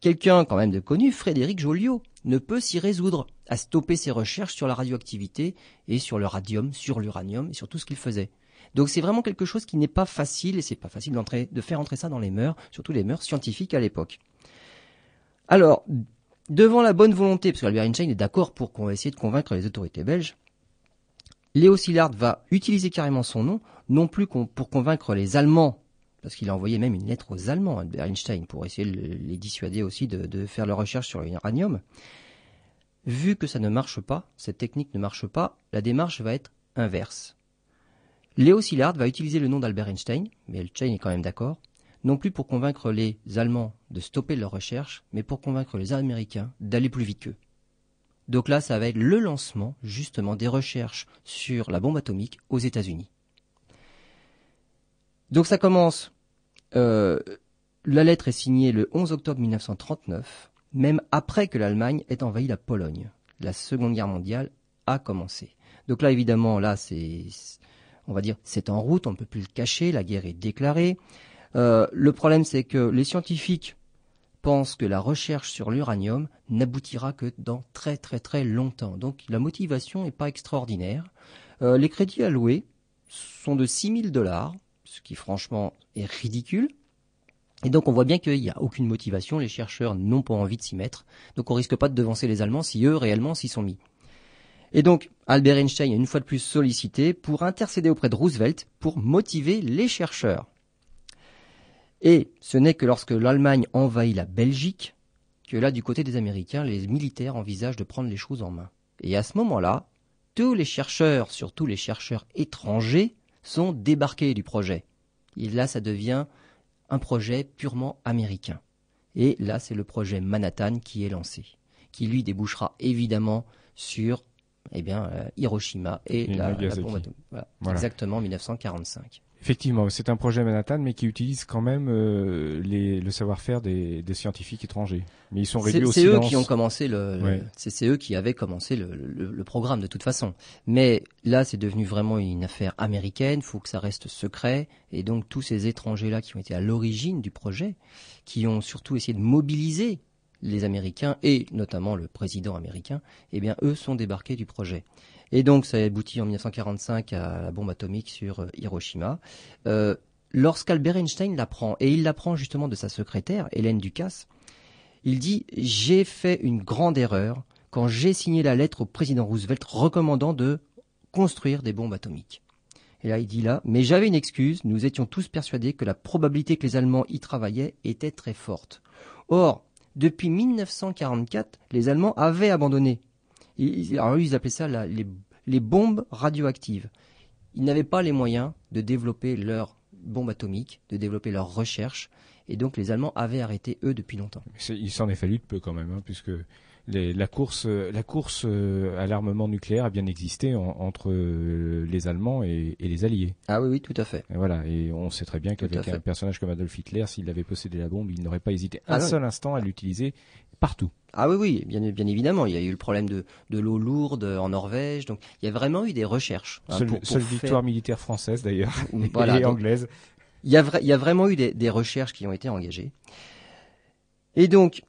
quelqu'un quand même de connu, Frédéric Joliot, ne peut s'y résoudre à stopper ses recherches sur la radioactivité et sur le radium, sur l'uranium et sur tout ce qu'il faisait. Donc c'est vraiment quelque chose qui n'est pas facile et c'est pas facile de faire entrer ça dans les mœurs, surtout les mœurs scientifiques à l'époque. Alors, devant la bonne volonté, parce qu'Albert Einstein est d'accord pour qu'on essayer de convaincre les autorités belges, Léo Szilard va utiliser carrément son nom, non plus pour convaincre les Allemands, parce qu'il a envoyé même une lettre aux Allemands, Albert Einstein, pour essayer de les dissuader aussi de, faire leur recherche sur l'uranium. Vu que ça ne marche pas, cette technique ne marche pas, la démarche va être inverse. Léo Szilard va utiliser le nom d'Albert Einstein, mais Einstein est quand même d'accord, non plus pour convaincre les Allemands de stopper leur recherche, mais pour convaincre les Américains d'aller plus vite qu'eux. Donc là, ça va être le lancement justement des recherches sur la bombe atomique aux États-Unis. Donc ça commence. Euh, la lettre est signée le 11 octobre 1939, même après que l'Allemagne ait envahi la Pologne. La Seconde Guerre mondiale a commencé. Donc là, évidemment, là, c'est, on va dire, c'est en route, on ne peut plus le cacher, la guerre est déclarée. Euh, le problème, c'est que les scientifiques pense que la recherche sur l'uranium n'aboutira que dans très très très longtemps. Donc la motivation n'est pas extraordinaire. Euh, les crédits alloués sont de 6 000 dollars, ce qui franchement est ridicule. Et donc on voit bien qu'il n'y a aucune motivation, les chercheurs n'ont pas envie de s'y mettre, donc on risque pas de devancer les Allemands si eux réellement s'y sont mis. Et donc Albert Einstein est une fois de plus sollicité pour intercéder auprès de Roosevelt pour motiver les chercheurs. Et ce n'est que lorsque l'Allemagne envahit la Belgique que là, du côté des Américains, les militaires envisagent de prendre les choses en main. Et à ce moment-là, tous les chercheurs, surtout les chercheurs étrangers, sont débarqués du projet. Et là, ça devient un projet purement américain. Et là, c'est le projet Manhattan qui est lancé, qui lui débouchera évidemment sur eh bien, euh, Hiroshima et, la, bombe atomique. Voilà, Exactement, 1945. Effectivement, c'est un projet Manhattan, mais qui utilise quand même euh, les, le savoir-faire des, des, scientifiques étrangers. Mais ils sont réduits au C'est eux qui ont commencé le. C'est eux qui avaient commencé le, le, le, programme de toute façon. Mais là, c'est devenu vraiment une affaire américaine. Il faut que ça reste secret. Et donc tous ces étrangers-là qui ont été à l'origine du projet, qui ont surtout essayé de mobiliser les Américains et notamment le président américain, eh bien eux sont débarqués du projet. Et donc ça a abouti en 1945 à la bombe atomique sur euh, Hiroshima. Euh, Lorsqu'Albert Einstein l'apprend, et il l'apprend justement de sa secrétaire, Hélène Ducasse, il dit J'ai fait une grande erreur quand j'ai signé la lettre au président Roosevelt recommandant de construire des bombes atomiques. Et là, il dit là, mais j'avais une excuse, nous étions tous persuadés que la probabilité que les Allemands y travaillaient était très forte. Or, depuis 1944, les Allemands avaient abandonné ils, alors ils appelaient ça les, bombes radioactives. Ils n'avaient pas les moyens de développer leurs bombes atomiques, de développer leurs recherches, et donc les Allemands avaient arrêté eux depuis longtemps. Il s'en est fallu de peu quand même, hein, puisque la course, la course euh, à l'armement nucléaire a bien existé entre euh, les Allemands et, les Alliés. Ah oui, oui, tout à fait. Et voilà, et on sait très bien qu'avec un personnage comme Adolf Hitler, s'il avait possédé la bombe, il n'aurait pas hésité un ah seul instant à l'utiliser partout. Ah oui, oui, bien, bien évidemment. Il y a eu le problème de, de l'eau lourde en Norvège. Donc, il y a vraiment eu des recherches. Hein, seule, victoire militaire française, d'ailleurs, voilà, et anglaise. Il y, a il y a vraiment eu des, des, recherches qui ont été engagées. Et donc,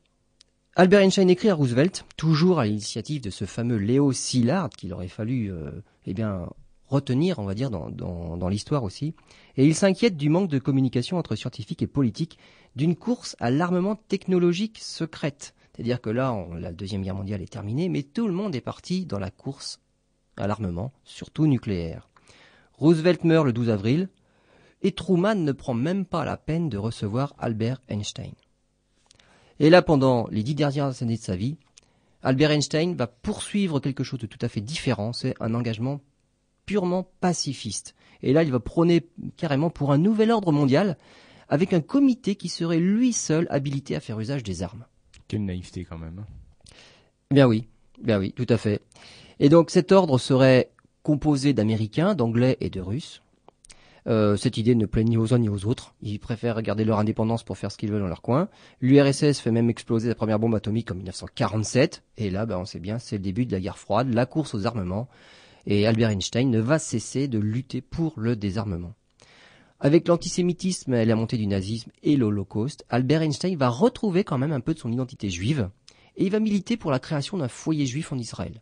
Albert Einstein écrit à Roosevelt, toujours à l'initiative de ce fameux Léo Szilard, qu'il aurait fallu euh, eh bien, retenir, on va dire, dans, l'histoire aussi. Et il s'inquiète du manque de communication entre scientifiques et politiques, d'une course à l'armement technologique secrète c'est-à-dire que là, la Deuxième Guerre mondiale est terminée, mais tout le monde est parti dans la course à l'armement, surtout nucléaire. Roosevelt meurt le 12 avril. et Truman ne prend même pas la peine de recevoir Albert Einstein. Et là, pendant les dix dernières années de sa vie, Albert Einstein va poursuivre quelque chose de tout à fait différent, c'est un engagement purement pacifiste. Et là, il va prôner carrément pour un nouvel ordre mondial, avec un comité qui serait lui seul habilité à faire usage des armes. Quelle naïveté quand même. Bien oui, bien oui, tout à fait. Et donc cet ordre serait composé d'Américains, d'Anglais et de Russes. Euh, cette idée ne plaît ni aux uns ni aux autres. Ils préfèrent garder leur indépendance pour faire ce qu'ils veulent dans leur coin. L'URSS fait même exploser la première bombe atomique en 1947. Et là, ben, on sait bien, c'est le début de la guerre froide, la course aux armements. Et Albert Einstein ne va cesser de lutter pour le désarmement. Avec l'antisémitisme et la montée du nazisme et l'Holocauste, Albert Einstein va retrouver quand même un peu de son identité juive et il va militer pour la création d'un foyer juif en Israël.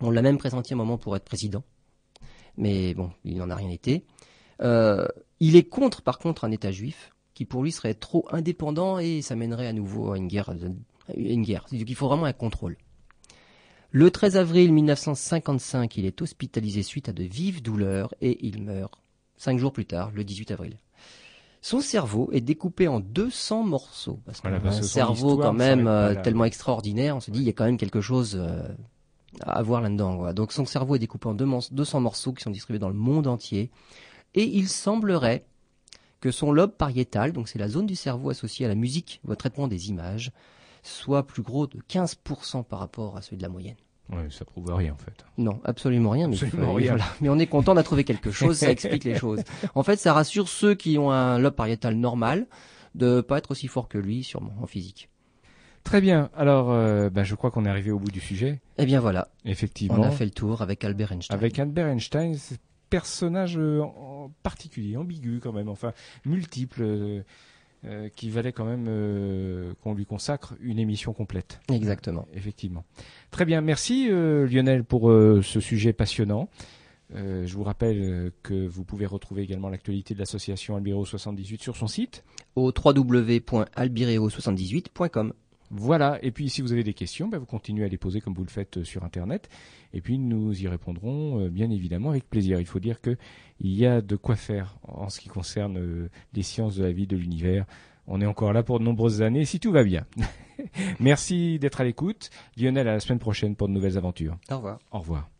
On l'a même présenté un moment pour être président, mais bon, il n'en a rien été. Euh, il est contre, par contre, un État juif qui pour lui serait trop indépendant et ça mènerait à nouveau à une guerre. Une guerre. Donc il faut vraiment un contrôle. Le 13 avril 1955, il est hospitalisé suite à de vives douleurs et il meurt cinq jours plus tard, le 18 avril. Son cerveau est découpé en 200 morceaux. Parce un cerveau quand même euh, tellement extraordinaire, on se dit il y a quand même quelque chose euh, à voir là-dedans. Donc son cerveau est découpé en 200 morceaux qui sont distribués dans le monde entier. Et il semblerait que son lobe pariétal, donc c'est la zone du cerveau associée à la musique, au traitement des images, soit plus gros de 15% par rapport à celui de la moyenne. Ouais, ça prouve rien en fait. Non, absolument rien. Mais, absolument rien. mais on est content d'avoir trouvé quelque chose, ça explique les choses. En fait, ça rassure ceux qui ont un lobe pariétal normal de pas être aussi fort que lui, sûrement, en physique. Très bien. Alors, euh, bah, je crois qu'on est arrivé au bout du sujet. Eh bien voilà. Effectivement. On a fait le tour avec Albert Einstein. Avec Albert Einstein, personnage euh, en particulier, ambigu quand même, enfin multiple. Euh, euh, qui valait quand même euh, qu'on lui consacre une émission complète. Exactement. Effectivement. Très bien, merci euh, Lionel pour ce sujet passionnant. je vous rappelle que vous pouvez retrouver également l'actualité de l'association Albireo 78 sur son site au www.albireo78.com. Voilà, et puis si vous avez des questions, ben, vous continuez à les poser comme vous le faites sur Internet, et puis nous y répondrons bien évidemment avec plaisir. Il faut dire que il y a de quoi faire en ce qui concerne euh, les sciences de la vie, de l'univers. On est encore là pour de nombreuses années, si tout va bien. Merci d'être à l'écoute. Lionel, à la semaine prochaine pour de nouvelles aventures. Au revoir. Au revoir.